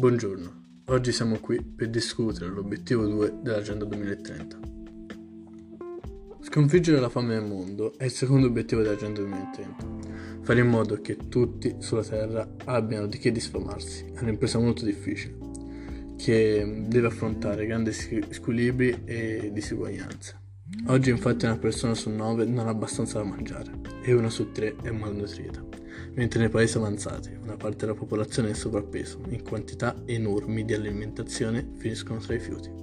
Buongiorno, oggi siamo qui per discutere l'obiettivo 2 dell'Agenda 2030. Sconfiggere la fame nel mondo è il secondo obiettivo dell'Agenda 2030. Fare in modo che tutti sulla Terra abbiano di che disfamarsi è un'impresa molto difficile, che deve affrontare grandi squilibri e disuguaglianze. Oggi infatti una persona su nove non ha abbastanza da mangiare e una su tre è malnutrita, mentre nei paesi avanzati una parte della popolazione è in sovrappeso in quantità enormi di alimentazione finiscono tra i rifiuti.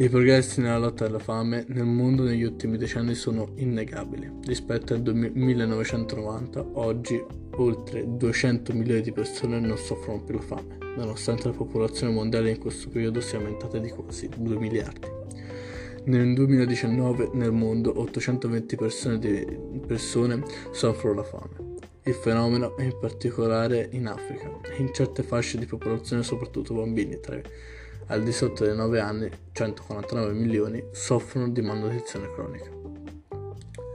I progressi nella lotta alla fame nel mondo negli ultimi decenni sono innegabili. Rispetto al 1990, oggi oltre 200 milioni di persone non soffrono più la fame, nonostante la popolazione mondiale in questo periodo sia aumentata di quasi 2 miliardi. Nel 2019 nel mondo 820 persone, persone soffrono la fame. Il fenomeno è in particolare in Africa in certe fasce di popolazione, soprattutto bambini tra al di sotto dei 9 anni, 149 milioni, soffrono di malnutrizione cronica.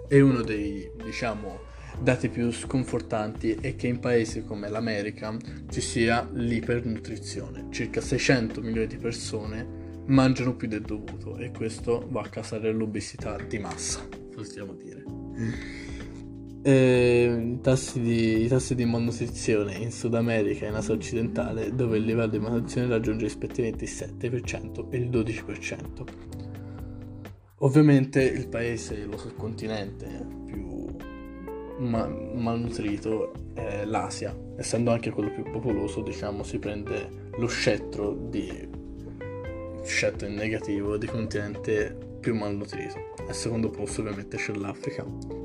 E uno dei, diciamo, dati più sconfortanti è che in paesi come l'America ci sia l'ipernutrizione. Circa 600 milioni di persone mangiano più del dovuto e questo va a causare l'obesità di massa, possiamo dire. I tassi, di, I tassi di malnutrizione in Sud America e in Asia occidentale, dove il livello di malnutrizione raggiunge rispettivamente il 7% e il 12%. Ovviamente il paese, lo continente più ma- malnutrito è l'Asia, essendo anche quello più popoloso, diciamo, si prende lo scettro di scelto in negativo di continente più malnutrito. Al secondo posto ovviamente c'è l'Africa.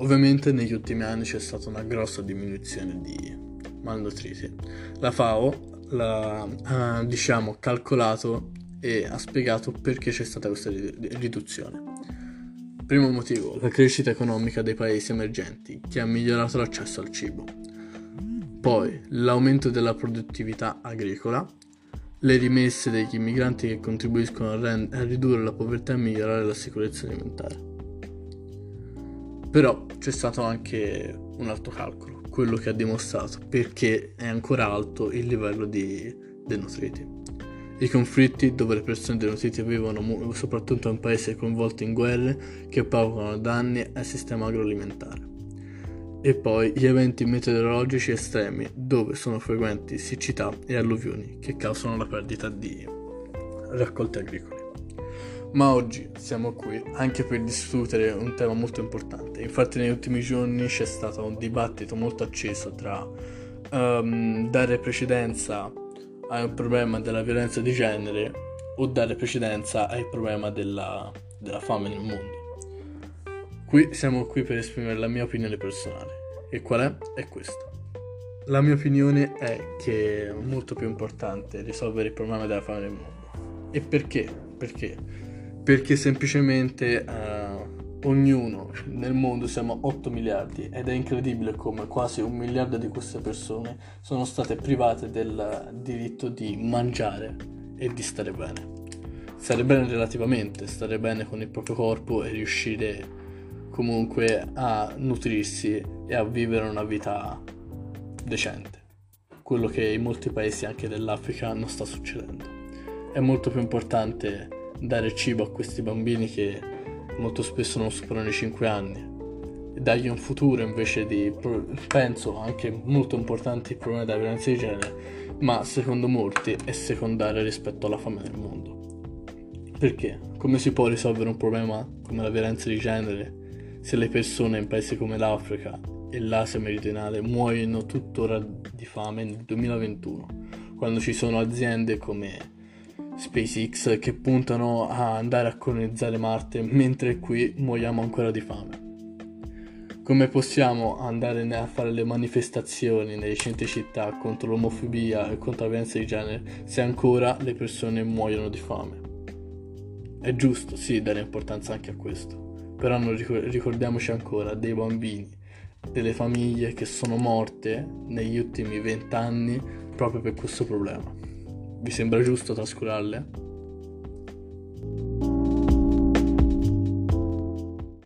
Ovviamente negli ultimi anni c'è stata una grossa diminuzione di malnutriti. La FAO l'ha ha, diciamo, calcolato e ha spiegato perché c'è stata questa riduzione. Primo motivo, la crescita economica dei paesi emergenti che ha migliorato l'accesso al cibo. Poi l'aumento della produttività agricola, le rimesse degli immigranti che contribuiscono a, rend- a ridurre la povertà e migliorare la sicurezza alimentare. Però c'è stato anche un altro calcolo, quello che ha dimostrato perché è ancora alto il livello di denutriti. I conflitti dove le persone denutrite vivono soprattutto in paesi coinvolti in guerre che provocano danni al sistema agroalimentare e poi gli eventi meteorologici estremi dove sono frequenti siccità e alluvioni che causano la perdita di raccolti agricoli. Ma oggi siamo qui anche per discutere un tema molto importante. Infatti negli ultimi giorni c'è stato un dibattito molto acceso tra um, dare precedenza al problema della violenza di genere o dare precedenza al problema della, della fame nel mondo. Qui siamo qui per esprimere la mia opinione personale. E qual è? È questa. La mia opinione è che è molto più importante risolvere il problema della fame nel mondo. E perché? Perché? Perché semplicemente uh, ognuno nel mondo siamo 8 miliardi ed è incredibile come quasi un miliardo di queste persone sono state private del diritto di mangiare e di stare bene. Stare bene relativamente, stare bene con il proprio corpo e riuscire comunque a nutrirsi e a vivere una vita decente. Quello che in molti paesi anche dell'Africa non sta succedendo. È molto più importante dare cibo a questi bambini che molto spesso non superano i 5 anni e dargli un futuro invece di, penso, anche molto importante il problema della violenza di genere, ma secondo molti è secondario rispetto alla fame nel mondo. Perché? Come si può risolvere un problema come la violenza di genere se le persone in paesi come l'Africa e l'Asia meridionale muoiono tuttora di fame nel 2021, quando ci sono aziende come SpaceX che puntano a andare a colonizzare Marte mentre qui muoiamo ancora di fame. Come possiamo andare a fare le manifestazioni nei centri città contro l'omofobia e contro la violenza di genere se ancora le persone muoiono di fame? È giusto, sì, dare importanza anche a questo però ricordiamoci ancora dei bambini, delle famiglie che sono morte negli ultimi vent'anni proprio per questo problema. Vi sembra giusto trascurarle?